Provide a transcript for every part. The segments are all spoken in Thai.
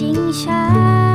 景象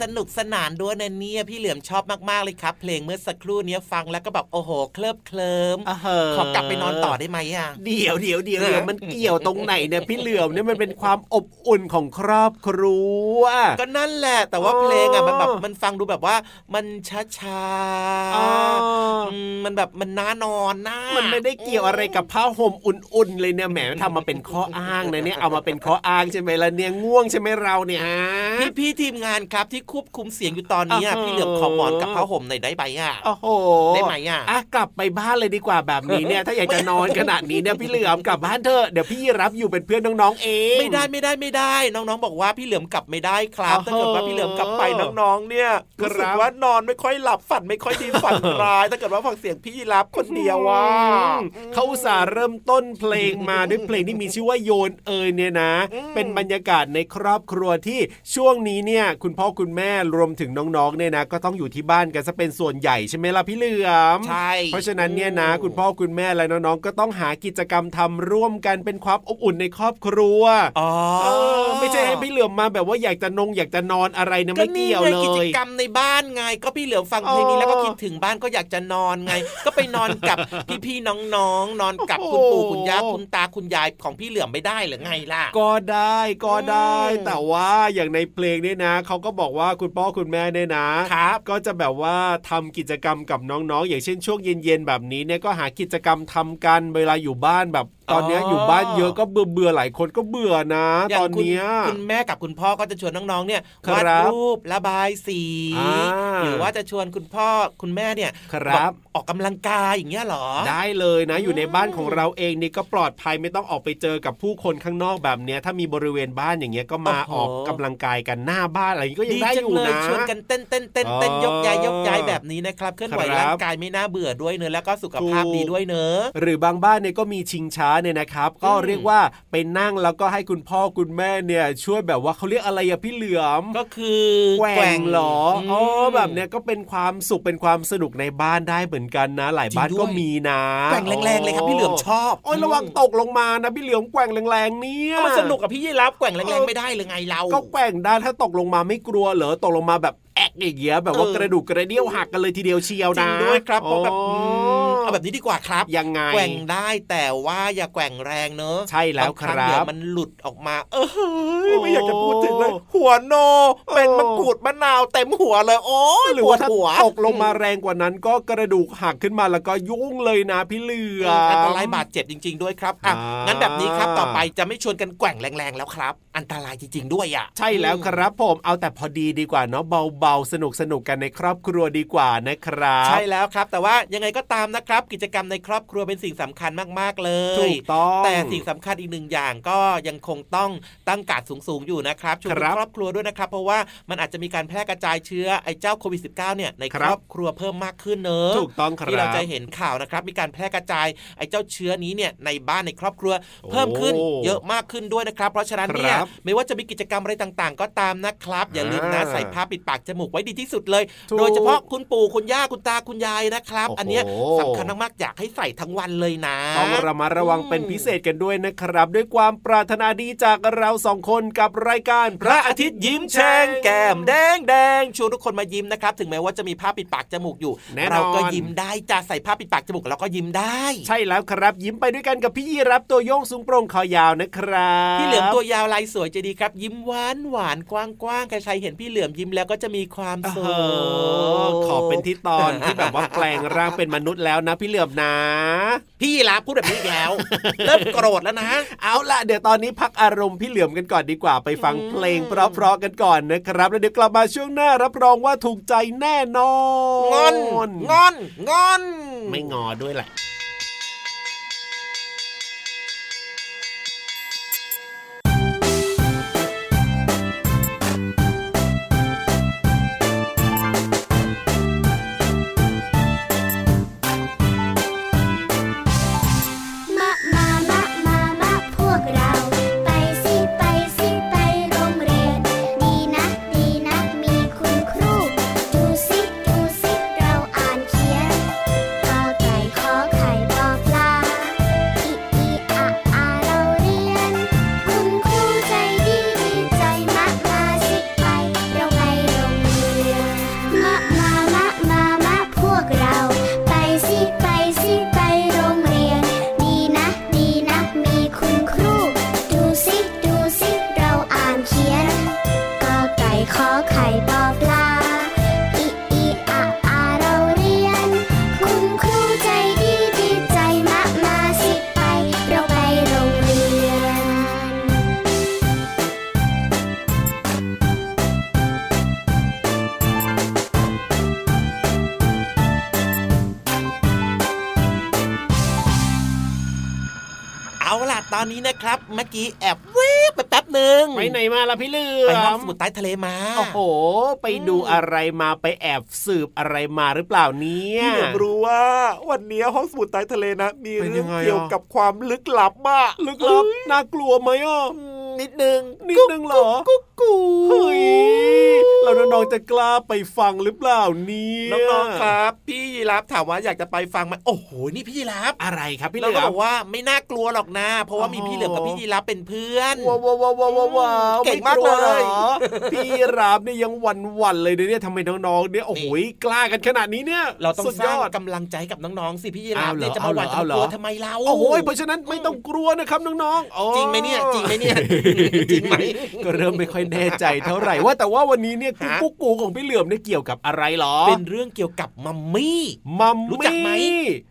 สนุกสนานด้วยนะเนี่ยพี่เหลือมชอบมากๆเลยครับ เพลงเมื่อสักครู่นี้ฟังแล้วก็แบบโอ้โห เคลิบเคลิมขอกลับไปนอนต่อได้ไหมอะเดี๋ยวเดี๋ยวเดี๋ยวเดี๋ยวมันเกี่ยวตรงไหนเนี่ยพี่เหลือมเนี่ยมันเป็นความอบอุ่นของครอบครัวก็นั่นแหละ แต่ว่าเพลงอะมันแบบมันฟังดูแบบว่ามันช้าช้ามันแบบมันน่านอนน่ามันไม่ได้เกี่ยวอะไรกับผ้าห่มอุ่นๆเลยเนี่ยแหมทำมาเป็นข้ออ้างนะเนี่ยเอามาเป็นข้ออ้างใช่ไหมล่ะเนี่ยง่วงใช่ไหมเราเนี่ยฮะพี่พี่ทีมงานครับที่ควบคุมเสียงอยู่ตอนนี้พี่เหลือมขอหมอนกับผ้าห่มหน่อยได้ไหมอะโอ้โหได้ไหมอะอะกลับไปบ้านเลยดีกว่าแบบนี้เนี่ย ถ้าอยากจะนอนขนาดนี้เนี่ยพี่เหลือมกลับบ้านเถอะเดี๋ยวพี่รับอยู่เป็นเพื่อนน้องๆเองไม่ได้ไม่ได้ไม่ได้ น้องๆบอกว่าพี่เหลือมกลับไม่ได้ครับถ้าเกิดว่าพี่เหลือมกลับไปน้องๆเนี่ยรู้สึกว่านอนไม่ค่อยหลับฝันไม่ค่อยดีฝันร้าย ถ้าเกิดว่าฟังเสียงพี่รับคนเดียวว่าเขาอุตส่าห์เริ่มต้นเพลงมาด้วยเพลงที่มีชื่อว่าโยนเอยเนี่ยนะ เป็นบรรยากาศในครอบครัวที่ช่วงนี้เนี่ย คุณพ่อคุณแม่รวมถึงน้องๆเนี่ยนะ ก็ต้องอยู่ที่บ้านกันซะเป็นส่วนใหญ่ใช่ไหมล่ะพี่เหลือมใช่เพราะฉะนั้นเนี่ยนะคุณพ่อคุณแม่และน้องๆก็ต้องหากิจกรรมทำร่วมกันเป็นความอบอุ่นในครอบครัวอ๋อไม่ใช่ให้พี่เหลือมมาแบบว่าอยากจะนงอยากจะนอนอะไรนะไม่เกี่ยวเลยกิจกรรมในบ้านไง ก็พี่เหลือมฟังเพลงนี้แล้วก็คิดถึงบ้านก็อยากจะนอนไง ก็ไปนอนกับพี่ๆน้องๆนอนกับคุณปู่คุณย่าคุณตาคุณยายของพี่เหลือมไม่ได้หรือไงล่ะ ก็ได้ก็ได้ แต่ว่าอย่างในเพลงนี่นะเขาก็บอกว่าคุณพ่อคุณแม่เนี่ยนะครับก็จะแบบว่าทำกิจกรรมกับน้องๆ อย่างเช่นช่วงเย็นๆแบบนี้เนี่ยก็หากิจกรรมทำกันเวลาอยู่บ้านแบบตอนนี้อยู่บ้านเยอะก็เบื่อเบื่อหลายคนก็เบื่อนะ ตอนนี้คุณแม่กับคุณพ่อก็จะชวนน้องๆเนี่ยวาดรูประบายสีหรือว่าจะชวนคุณพ่อคุณแม่เนี่ยครับออกกำลังกายอย่างเงี้ยหรอ ได้เลยนะ อยู่ในบ้านของเราเองนี่ก็ปลอดภัยไม่ต้องออกไปเจอกับผู้คนข้างนอกแบบเนี้ยถ้ามีบริเวณบ้านอย่างเงี้ยก็มาออกกำลังกายกันหน้าบ้านอะไรก็ยังได้อยู่นะชวนกันเต้นเต้นเต้นเต้นยกย้ายยกย้ายแบบนี้นะครับเคลื่อนไหวร่างกายไม่น่าเบื่อด้วยเนอะแล้วก็สุขภาพดีด้วยเนอะหรือบางบ้านเนี่ยก็มีชิงช้าเนี่ยนะครับ ก็เรียกว่าไปนั่งแล้วก็ให้คุณพ่อคุณแม่เนี่ยช่วยแบบว่าเขาเรียกอะไรอะพี่เหลือมก็คือแกว่งหรออ๋อแบบเนี้ยก็เป็นความสุขเป็นความสนุกในบ้านได้เหมือนกันนะ หลายบ้านก็มีนะแกว่งแรงๆเลยครับพี่เหลือมชอบโอ้ยระวังตกลงมานะพี่เหลือมแกว่งแรงๆเนี่ยมันสนุกกับพี่ยี่รับแกว่งแรงๆไม่ได้เลยไงเราก็แกว่งได้ถ้าตกลงมาไม่กลัวเหรอตกลงมาแบบ แอกอย่างเงี้ยแบบว่ากระดูกกระเดี่ยวหักกันเลยทีเดียวเชียวนะจริงด้วยครับเพราะแบบเอาแบบนี้ดีกว่าครับยังไงแกว่งได้แต่ว่าอย่าแกว่งแรงเนอะใช่แล้วครับเดี๋ยวมันหลุดออกมา เออไม่อยากจะพูดถึงเลย หัวโน เป็นมะกรูดมะนาวเต็มหัวเลยโอ้ยหรือว่าถ้าตกลงมาแรงกว่านั้นก็กระดูกหักขึ้นมาแล้วก็ยุ่งเลยนะพี่เหลืออันตรายบาดเจ็บจริง ๆ ด้วยครับอะงั้นแบบนี้ครับต่อไปจะไม่ชวนกันแกว่งแรงๆแล้วครับ อันตรายจริงๆด้วยอะใช่แล้วครับผมเอาแต่พอดีดีกว่าเนาะเบาๆ สนุกสนุกกันในครอบครัวดีกว่านะครับ ใช่แล้วครับ แต่ว่ายังไงก็ตามนะครับ กิจกรรมในครอบครัวเป็นสิ่งสำคัญมากๆเลยถูกต้องแต่สิ่งสำคัญอีกหนึ่งอย่างก็ยังคงต้องตั้งการสูงๆอยู่นะครับช่วยครอบครัวด้วยนะครับ เพราะว่ามันอาจจะมีการแพร่กระจายเชื้อไอ้เจ้าโควิด -19 เนี่ยในครอบครัวเพิ่มมากขึ้นเนอะถูกต้องครับที่เราจะเห็นข่าวนะครับ มีการแพร่กระจายไอ้เจ้าเชื้อนี้เนี่ยในบ้านในครอบครัว เพิ่มขึ้นเยอะมากขึ้นด้วยนะครับ เพราะฉะนั้นเนี่ยไม่ว่าจะมีกิจกรรมอะไรต่างๆ ก็ตามนะครับ อย่าลืมนะใส่ผ้าปิดปากจมูกไว้ดีที่สุดเลย โดยเฉพาะคุณปู่คุณย่าคุณตาคุณยายนะครับ อันนี้สำคัญมากๆอยากให้ใส่ทั้งวันเลยนะต้องระมัดระวังเป็นพิเศษกันด้วยนะครับ ด้วยความปรารถนาดีจากเราสองคนกับรายการ พระอาทิตย์ยิ้มแฉ่งแก้มแดงแดงชวนทุกคนมายิ้มนะครับ ถึงแม้ว่าจะมีผ้าปิดปากจมูกอยู่เราก็ยิ้มได้จะใส่ผ้าปิดปากจมูกเราก็ยิ้มได้ ใช่แล้วครับ ยิ้มไปด้วยกันกับพี่ยีรับตัวโยงสูงโปร่งคอยาวนะครับพี่เหลือมตัวยาวลายสวยจะดีครับ ยิ้มหวานหวานกว้างๆใครๆเห็นพี่เหลือมยิ้มแล้วก็จะมีความสุขขอเป็นที่ตอนที่แบบว่าแปลงร่างเป็นมนุษย์แล้วนะพี่เหลือมนะ พี่ลาพูดแบบนี้แล้วเริ่มโกรธแล้วนะ เอาละเดี๋ยวตอนนี้พักอารมณ์พี่เหลือมกันก่อนดีกว่าไปฟังเพลงเพราะๆกันก่อนนะครับ แล้วเดี๋ยวกลับมาช่วงหน้ารับรองว่าถูกใจแน่นอน งอน งอน งอน ไม่งอด้วยแหละาล่ะตอนนี้นะครับ เมื่อกี้แอบเวิบไปแป๊บหนึ่งไปไหนมาล่ะพี่เหลือไปห้องมสมุดใต้ทะเลมาโอ้โห ไปดูอะไรมาไปแอบสืบอะไรมาหรือเปล่าเนี่ยพี่เหลือมรู้ว่าวันนี้ห้องสมุดใต้ทะเลนะ มีเป็นเรื่ยัองงไงอะเกี่ยวกับความลึกลับมากลึกลับน่ากลัวไหมอะ นิดนึงนิดนึงเหรอกุ๊กกูเฮ้ยแล้วน้องๆจะกล้าไปฟังหรือเปล่าเนี่ยน้องๆครับ พี่ยีรับถามว่าอยากจะไปฟังไหมโอ้โหนี่พี่ยีรับอะไรครับพี่เหเราลืก็อบมอกว่าไม่น่ากลัวหรอกนะเพราะว่ามีพี่เหลือมกับพี่ยีรับเป็นเพื่อนว้าวว้าวว้าวว้าวว้าวเก่งมากเลยไวหรอพี่ราบเนี่ยยังหวันหวันๆเลยเนี่ยทำไมน้องๆเนี่ยโอ้โหกล้ากันขนาดนี้เนี่ย เราต้องสุดสร้างยอดกำลังใจกับน้องๆสิพี่ยีรับอ้าวเหรอเนี่ยจะมาหวั่นเอาจะเหรมาอกลัวทำไมเราโอ้โหเพราะฉะนั้นไม่ต้องกลัวนะครับน้องๆอ๋อจริงไหมเนี่ยจริงไหมเนี่ยจริงไหมก็เริ่มไม่ค่อยแน่ใจเท่าไหร่ว่าแต่ว่าวันนี้เนี่ยฮะกุ๊กกูของพี่เหลือมเนี่ยเกี่ยวกับอะไรหรอ เป็นเรื่องเกี่ยวกับมัมมี่มัมรู้จักไหม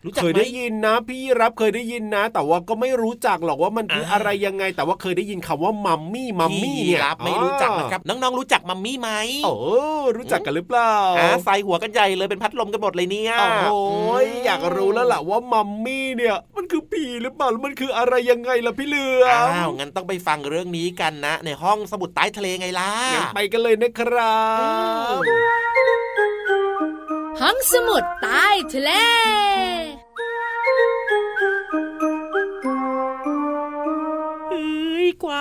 รู้จักไหมเคยได้ยินนะ พี่รับเคยได้ยินนะ แต่ว่าก็ไม่รู้จักหรอกว่ามันคืออาอะไรยังไง แต่ว่าเคยได้ยินคำว่ามัมมี่มัมมี่เนี่ยพี่รับไม่รู้จักนะครับน้องๆรู้จักมัมมี่ไหมโอ้รู้จักกันหรือเปล่าอ่าใส่หัวกันใหญ่เลยเป็นพัดลมกันหมดเลยเนี่ยโอ้โหมอยากรู้แล้วล่ะว่ามัมมี่เนี่ย มันคือผีหรือเปล่าหรือมันคืออะไรยังไงล่ะพี่เหลือมอ้าวงั้นต้องไปฟังเรื่องนี้กันนะ ในห้องสมุดใต้ทะเลไงล่ะงั้นไปกันเลยนะครับห้องสมุดใต้ทะเล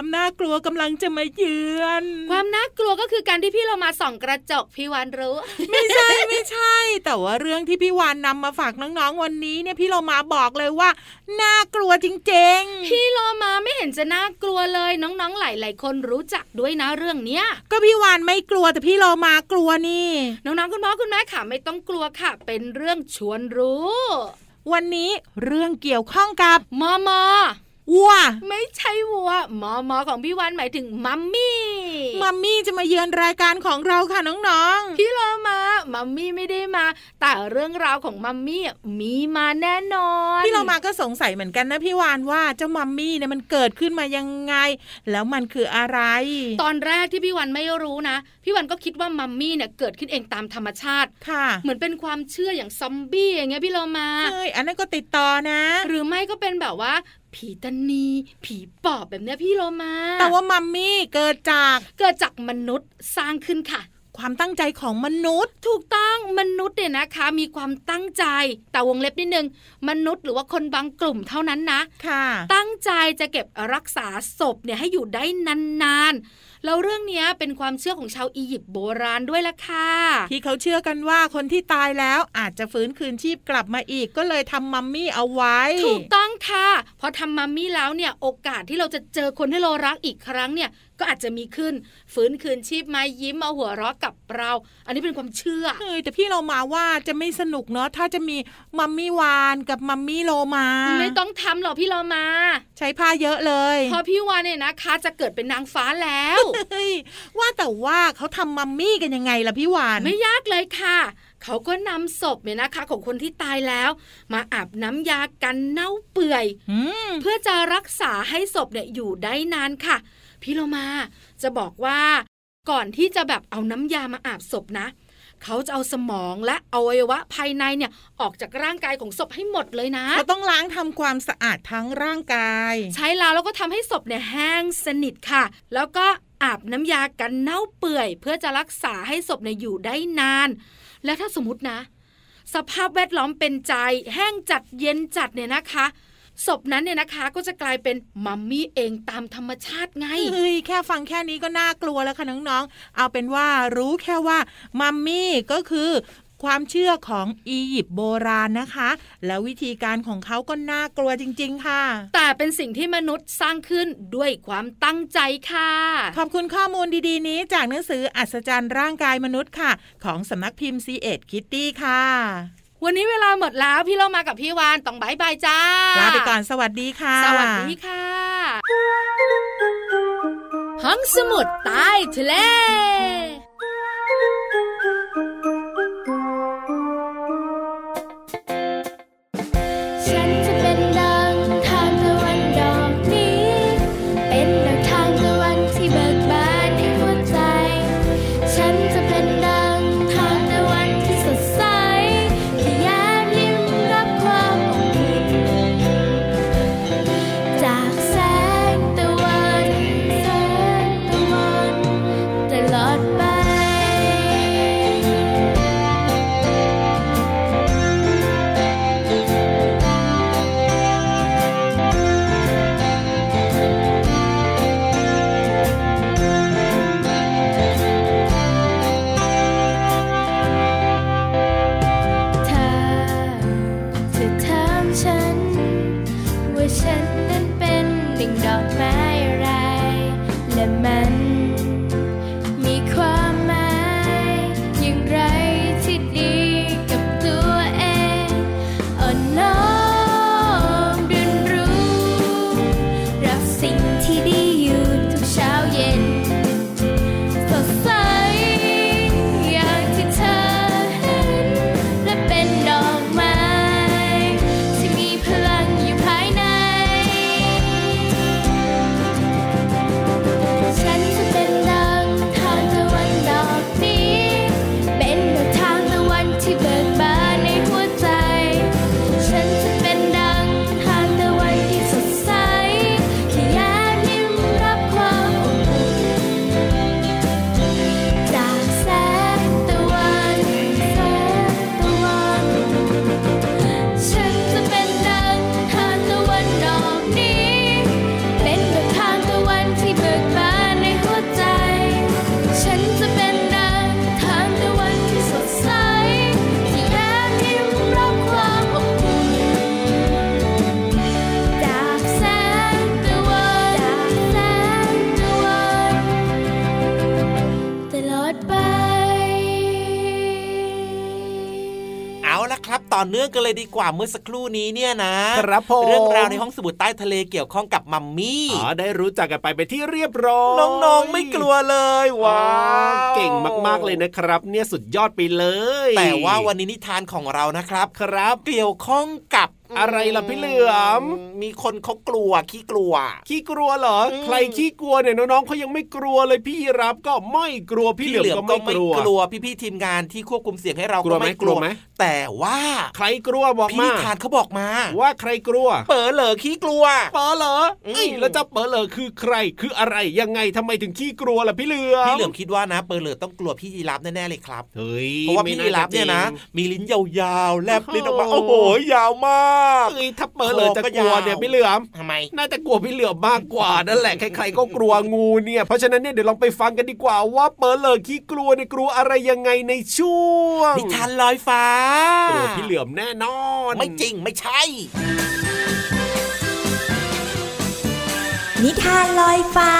ความน่ากลัวกำลังจะมาเยือน ความน่ากลัวก็คือการที่พี่เรามาส่องกระจกพี่วานรู้ ไม่ใช่ไม่ใช่ แต่ว่าเรื่องที่พี่วานนำมาฝากน้องๆวันนี้เนี่ยพี่เรามาบอกเลยว่าน่ากลัวจริงพี่โลมาไม่เห็นจะน่ากลัวเลยน้องๆหลายๆคนรู้จักด้วยนะเรื่องเนี้ยๆก็พี่วานไม่กลัวแต่พี่เรามากลัวนี่ น้องๆคุณพ่อคุณแม่ค่ะไม่ต้องกลัวค่ะ เป็นเรื่องชวนรู้ วันนี้เรื่องเกี่ยวข้องกับมอมอ วัว ไม่ใช่วัวมอมอของพี่วานหมายถึงมัมมี่มัมมี่จะมาเยือนรายการของเราค่ะน้องๆพี่โลมามัมมี่ไม่ได้มา แต่เรื่องราวของมัมมี่มีมาแน่นอนพี่เรามาก็สงสัยเหมือนกันนะพี่วานว่าเจ้ามัมมี่เนี่ยมันเกิดขึ้นมายังไง แล้วมันคืออะไร ตอนแรกที่พี่วันไม่รู้นะ พี่วันก็คิดว่ามัมมี่เนี่ยเกิดขึ้นเองตามธรรมชาติค่ะ เหมือนเป็นความเชื่ออย่างซอมบี้อย่างเงี้ยพี่โลมาเฮ้ยอันนั้นก็ติดต่อนะ หรือไม่ก็เป็นแบบว่า ผีตานีผีปอบแบบเนี้ยพี่โลมาแต่ว่ามัมมี่เกิดจากเกิดจากมนุษย์สร้างขึ้นค่ะความตั้งใจของมนุษย์ ถูกต้องมนุษย์เนี่ยนะคะ มีความตั้งใจแต่วงเล็บนิดนึงมนุษย์หรือว่าคนบางกลุ่มเท่านั้นนะ ค่ะ ตั้งใจจะเก็บรักษาศพเนี่ยให้อยู่ได้นานๆ แล้วเรื่องเนี้ยเป็นความเชื่อของชาวอียิปต์โบราณด้วยล่ะค่ะที่เขาเชื่อกันว่าคนที่ตายแล้วอาจจะฟื้นคืนชีพกลับมาอีกก็เลยทำมัมมี่เอาไว้ ถูกต้องค่ะพอทำมัมมี่แล้วเนี่ยโอกาสที่เราจะเจอคนที่เรารักอีกครั้งเนี่ย ก็อาจจะมีขึ้นฟื้นคืนชีพมายิ้มมาหัวเราะกับเรา อันนี้เป็นความเชื่อเฮ้ยแต่พี่เรามาว่าจะไม่สนุกเนาะถ้าจะมีมัมมี่วานกับมัมมี่โลมาไม่ต้องทำหรอกพี่เรามา ใช้ผ้าเยอะเลยเพอพี่วานเนี่ยนะคะจะเกิดเป็นนางฟ้าแล้วเฮ้ยว่าแต่ว่าเขาทำมัมมี่กันยังไงล่ะพี่วานไม่ยากเลยค่ะเขาก็นำศพเนี่ยนะคะ ของคนที่ตายแล้ว มาอาบน้ำยากันเน่าเปื่อยอืมเพื่อจะรักษาให้ศพเนี่ยอยู่ได้นานค่ะ พี่โลมาจะบอกว่าก่อนที่จะแบบเอาน้ำยามาอาบศพนะเขาจะเอาสมองและอวัยวะภายในเนี่ยออกจากร่างกายของศพให้หมดเลยนะเขาต้องล้างทำความสะอาดทั้งร่างกาย ใช้แล้วแล้วก็ทำให้ศพเนี่ยแห้งสนิทค่ะ แล้วก็อาบน้ำยากันเน่าเปื่อย เพื่อจะรักษาให้ศพเนี่ยอยู่ได้นาน แล้วถ้าสมมตินะ สภาพแวดล้อมเป็นใจ แห้งจัดเย็นจัดเนี่ยนะคะ ศพนั้นเนี่ยนะคะก็จะกลายเป็นมัมมี่เองตามธรรมชาติไงเฮ้ยแค่ฟังแค่นี้ก็น่ากลัวแล้วค่ะน้องๆ เอาเป็นว่ารู้แค่ว่ามัมมี่ก็คือความเชื่อของอียิปต์โบราณนะคะ แล้ววิธีการของเขาก็น่ากลัวจริง ๆ ค่ะ แต่เป็นสิ่งที่มนุษย์สร้างขึ้นด้วยความตั้งใจค่ะ ขอบคุณข้อมูลดีๆ นี้จากหนังสืออัศจรรย์ร่างกายมนุษย์ค่ะ ของสำนักพิมพ์ c ีเอ็ดคิตตี้ค่ะ วันนี้เวลาหมดแล้วพี่เรามากับพี่วานต้องบายบายจ้าลาไปก่อนสวัสดีค่ะ สวัสดีค่ะห้องสมุดใต้ทะเล อเนื่องกันเลยดีกว่าเมื่อสักครู่นี้เนี่ยนะครับผมเรื่องราวในห้องสมุดใต้ทะเลเกี่ยวข้องกับมัมมี่อ๋อได้รู้จักกันไปเป็นที่เรียบร้อยน้องๆไม่กลัวเลยว้าวเก่งมากๆเลยนะครับ เนี่ยสุดยอดไปเลย แต่ว่าวันนี้นิทานของเรานะครับครับ เกี่ยวข้องกับ อะไรล่ะพี่เหลือม มีคนเขากลัวขี้กลัว ขี้กลัวเหรอ ใครขี้กลัวเนี่ยน้องๆเขายังไม่กลัวเลยพี่รับก็ไม่กลัวพี่เหลือมก็ไม่กลัวกลัวพี่ๆทีมงานที่ควบคุมเสียงให้เรากลัวไหมกลัวไหมแต่ว่าใครกลัวบอกมาพี่ทานเขาบอกมา ว่าใครกลัว เป๋อเหลอขี้กลัว เป๋อเหลอไอ้แล้วจะเป๋อเหลอคือใครคืออะไรยังไงทำไมถึงขี้กลัวล่ะพี่เหลือมพี่เหลือมคิดว่านะ เป๋อเหลอต้องกลัวพี่ยีรับแน่ๆเลยครับเฮ้ยเพราะว่าพี่ยีรับเนี่ยนะ มีลิ้นยาวๆแลบลิ้นออกมาโอ้โหยาวมากเฮ้ยถ้าเป๋อเหลอจะกลัวเนี่ยพี่เหลือมทำไม น่าจะกลัวพี่เหลือมมากกว่านั่นแหละใครๆก็กลัวงูเนี่ย เพราะฉะนั้นเนี่ยเดี๋ยวลองไปฟังกันดีกว่าว่าเปิดเลยขี้กลัวในกลัวอะไรยังไงในช่วงนิทานลอยฟ้ากลัวพี่เหลือมแน่นอน ไม่จริงไม่ใช่ นิทานลอยฟ้า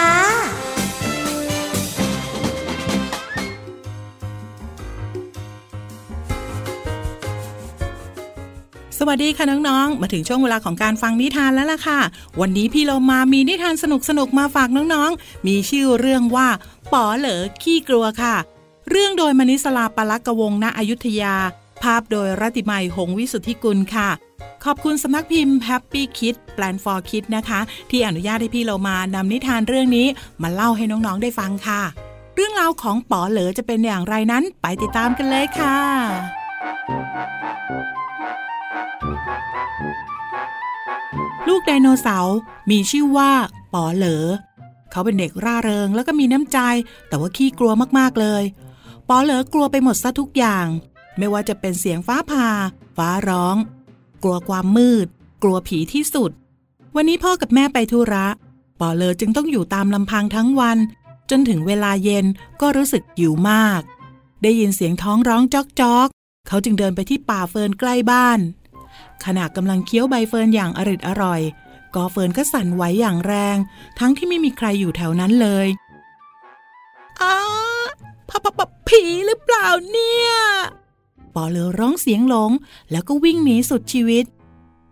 สวัสดีค่ะน้องๆ มาถึงช่วงเวลาของการฟังนิทานแล้วล่ะค่ะ วันนี้พี่เรามามีนิทานสนุกๆ มาฝากน้องๆ มีชื่อเรื่องว่าป๋อเหลอขี้กลัวค่ะ เรื่องโดยมณิสลาปลักกวงณอยุธยา ภาพโดยรัติมัยหงวิสุทธิกุลค่ะ ขอบคุณสำนักพิมพ์ Happy Kid Plan for Kid นะคะ ที่อนุญาตให้พี่เรามานำนิทานเรื่องนี้มาเล่าให้น้องๆ ได้ฟังค่ะ เรื่องราวของป๋อเหลอจะเป็นอย่างไรนั้น ไปติดตามกันเลยค่ะ ลูกไดโนเสาร์มีชื่อว่าป๋อเหลอ เขาเป็นเด็กร่าเริงแล้วก็มีน้ำใจ แต่ว่าขี้กลัวมากๆเลยป๋อเหลอกลัวไปหมดซะทุกอย่าง ไม่ว่าจะเป็นเสียงฟ้าผ่าฟ้าร้อง กลัวความมืด กลัวผีที่สุด วันนี้พ่อกับแม่ไปธุระป๋อเหลอจึงต้องอยู่ตามลำพังทั้งวัน จนถึงเวลาเย็นก็รู้สึกหิวมาก ได้ยินเสียงท้องร้องจอกจกเขาจึงเดินไปที่ป่าเฟิร์นใกล้บ้าน ขณะกำลังเคี้ยวใบเฟิร์นอย่างอริดอร่อยกอเฟิร์นก็สั่นไหวอย่างแรง ทั้งที่ไม่มีใครอยู่แถวนั้นเลยอ้าพะปะปะผีหรือเปล่าเนี่ยปอเลอร้องเสียงหลง แล้วก็วิ่งหนีสุดชีวิต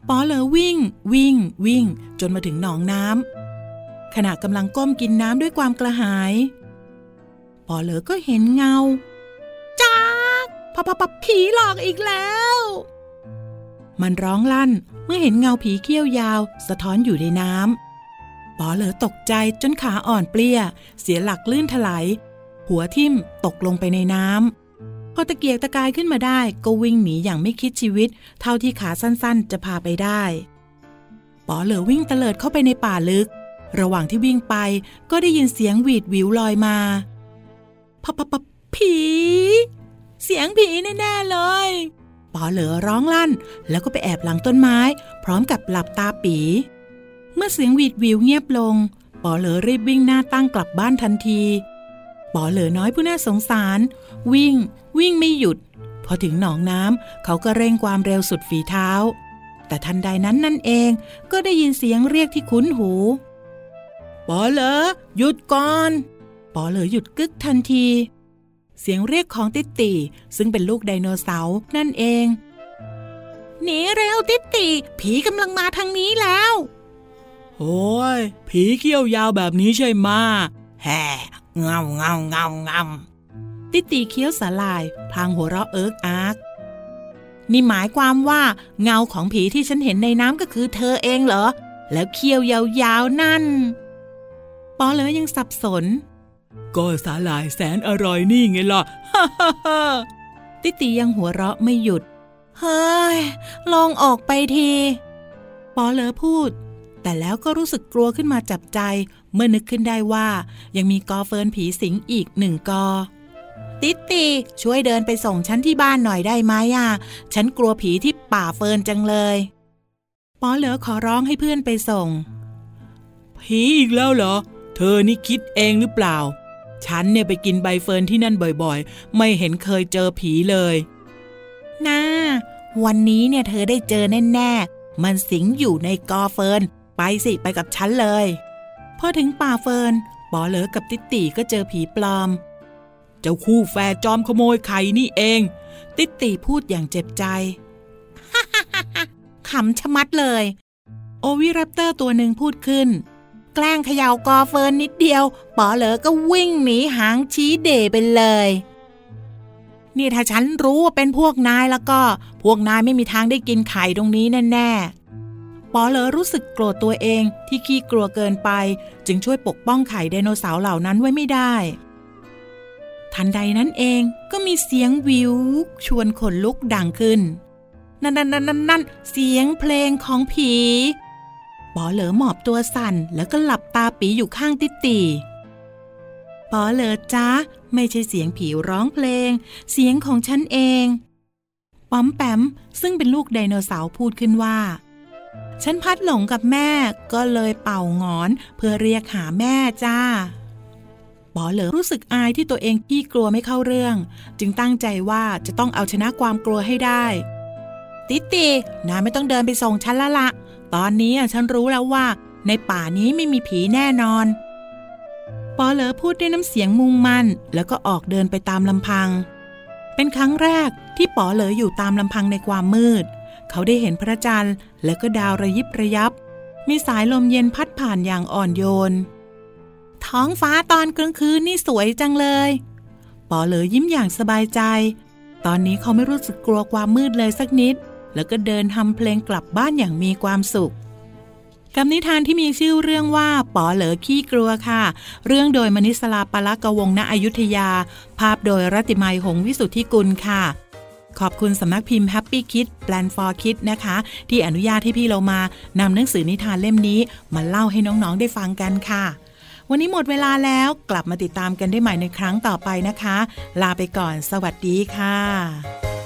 ปอเลอวิ่ง วิ่ง วิ่ง จนมาถึงหนองน้ำขณะกำลังก้มกินน้ำด้วยความกระหายปอเลอก็เห็นเงาจ้าพะพะปะผีหลอกอีกแล้ว มันร้องลั่นเมื่อเห็นเงาผีเขี้ยวยาว สะท้อนอยู่ในน้ำปอเหลอตกใจจนขาอ่อนเปลี้ย เสียหลักลื่นถลายหัวทิ่มตกลงไปในน้ำพอตะเกียกตะกายขึ้นมาได้ก็วิ่งหนีอย่างไม่คิดชีวิต เท่าที่ขาสั้นๆ จะพาไปได้ปอเหลอวิ่งเตลิดเข้าไปในป่าลึก ระหว่างที่วิ่งไปก็ได้ยินเสียงหวีดวิวลอยมาพะปะปะผี เสียงผีแน่ๆเลย ปอเหลือร้องลั่น แล้วก็ไปแอบหลังต้นไม้ พร้อมกับหลับตาปี เมื่อเสียงหวีดวิวเงียบลงปอเหลือรีบวิ่งหน้าตั้งกลับบ้านทันทีปอเหลือน้อยผู้น่าสงสาร วิ่ง วิ่งไม่หยุด พอถึงหนองน้ำเขาก็เร่งความเร็วสุดฝีเท้า แต่ทันใดนั้นนั่นเองก็ได้ยินเสียงเรียกที่คุ้นหูปอเหลือหยุดก่อนปอเหลือหยุดกึกทันที เสียงเรียกของติติซึ่งเป็นลูกไดโนเสาร์นั่นเอง หนีเร็วติติผีกำลังมาทางนี้แล้วโอ้ยผีเขี้ยวยาวแบบนี้ใช่ไหมแฮ่เงาเงาเงาเงาติติเคี้ยวสาลายพลางหัวเราะเอิกอาร์กนี่หมายความว่าเงาของผีที่ฉันเห็นในน้ำก็คือเธอเองเหรอ แล้วเขี้ยวยาวๆนั่น ปอเหลอยังสับสน ก็สาหร่ายแสนอร่อยนี่ไงล่ะ ฮ่าฮ่าฮ่าติติยังหัวเราะไม่หยุด เฮ้ย ลองออกไปที ปอเหลอพูด แต่แล้วก็รู้สึกกลัวขึ้นมาจับใจ เมื่อนึกขึ้นได้ว่า ยังมีกอเฟิร์นผีสิงอีกหนึ่งกอ ติติช่วยเดินไปส่งฉันที่บ้านหน่อยได้ไหมอะ ฉันกลัวผีที่ป่าเฟิร์นจังเลย ปอเหลอขอร้องให้เพื่อนไปส่ง ผีอีกแล้วเหรอ เธอนี่คิดเองหรือเปล่า ฉันเนี่ยไปกินใบเฟิร์นที่นั่นบ่อยๆ ไม่เห็นเคยเจอผีเลยน่าวันนี้เนี่ยเธอได้เจอแน่ๆ มันสิงอยู่ในกอเฟิร์น ไปสิไปกับฉันเลย พอถึงป่าเฟิร์นปอเหลอกับติติก็เจอผีปลอม เจ้าคู่แฝดจอมขโมยไข่นี่เอง ติติพูดอย่างเจ็บใจขำชะมัดเลย โอวิรัปเตอร์ตัวหนึ่งพูดขึ้น แกล้งเขย่ากอเฟิร์นนิดเดียวปอเหลอก็วิ่งหนีหางชี้เดไปเลย นี่ถ้าฉันรู้ว่าเป็นพวกนายแล้วก็ พวกนายไม่มีทางได้กินไข่ตรงนี้แน่ๆปอเหลอรู้สึกโกรธตัวเองที่ขี้กลัวเกินไป จึงช่วยปกป้องไข่ไดโนเสาร์เหล่านั้นไว้ไม่ได้ทันใดนั้นเองก็มีเสียงวิว ชวนขนลุกดังขึ้น นั่นนั่นนั่นนั่นเสียงเพลงของผี ปอเหลอหมอบตัวสั่นแล้วก็หลับตาปีอยู่ข้างติตีปอเหลอจ้าไม่ใช่เสียงผีร้องเพลง เสียงของฉันเองป๋อมแปมซึ่งเป็นลูกไดโนเสาร์พูดขึ้นว่า ฉันพัดหลงกับแม่ก็เลยเป่างอน เพื่อเรียกหาแม่จ้าปอเหลอรู้สึกอายที่ตัวเองขี้กลัวไม่เข้าเรื่อง จึงตั้งใจว่าจะต้องเอาชนะความกลัวให้ได้ ติตินาไม่ต้องเดินไปส่งฉันละละ ตอนนี้ฉันรู้แล้วว่า ในป่านี้ไม่มีผีแน่นอน ปอเหลอพูดด้วยน้ำเสียงมุ่งมั่น แล้วก็ออกเดินไปตามลำพัง เป็นครั้งแรกที่ปอเหลออยู่ตามลำพังในความมืด เขาได้เห็นพระจันทร์ และก็ดาวระยิบระยับ มีสายลมเย็นพัดผ่านอย่างอ่อนโยน ท้องฟ้าตอนกลางคืนนี่สวยจังเลย ปอเหลอยิ้มอย่างสบายใจ ตอนนี้เขาไม่รู้สึกกลัวความมืดเลยสักนิด แล้วก็เดินทำเพลงกลับบ้านอย่างมีความสุขคำนิทานที่มีชื่อเรื่องว่าป๋อเหลอขี้กลัวค่ะ เรื่องโดยมณิสลาปลักวงณอยุธยา ภาพโดยรัติมัยหงวิสุทธิกุลค่ะ ขอบคุณสำนักพิมพ์ Happy Kid Plan for Kid นะคะ ที่อนุญาตให้พี่เรามานำหนังสือนิทานเล่มนี้ มาเล่าให้น้องๆได้ฟังกันค่ะวันนี้หมดเวลาแล้วกลับมาติดตามกันได้ใหม่ในครั้งต่อไปนะคะ ลาไปก่อนสวัสดีค่ะ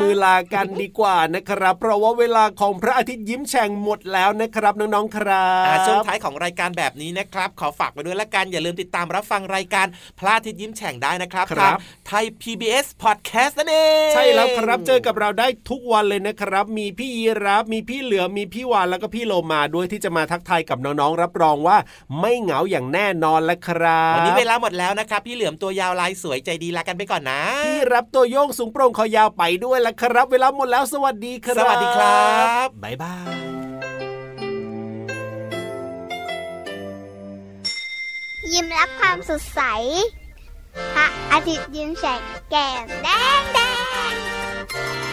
มือลากันดีกว่านะครับ เพราะว่าเวลาของพระอาทิตย์ยิ้มแฉ่งหมดแล้วนะครับน้องๆครับช่วงท้ายของรายการแบบนี้นะครับ ขอฝากไปด้วยละกันอย่าลืมติดตามรับฟังรายการพระอาทิตย์ยิ้มแฉ่งได้นะครับทางไทย PBS Podcast นั่นเองใช่แล้วครับเจอกับเราได้ทุกวันเลยนะครับ มีพี่ยีรับมีพี่เหลือมีพี่วานแล้วก็พี่โลมาด้วยที่จะมาทักทายกับน้องๆรับรองว่าไม่เหงาอย่างแน่นอนแล้วครับวันนี้เวลาหมดแล้วนะครับ พี่เหลือมตัวยาวลายสวยใจดีลากันไปก่อนนะพี่รับตัวโยงสูงโปร่งคอยาวไปด้วยแล้วครับ เวลาหมดแล้วสวัสดีครับ สวัสดีครับบ๊ายบายยิ้มรับความสดใสพระอาทิตย์ยิ้มแฉกแก้มแดงแดง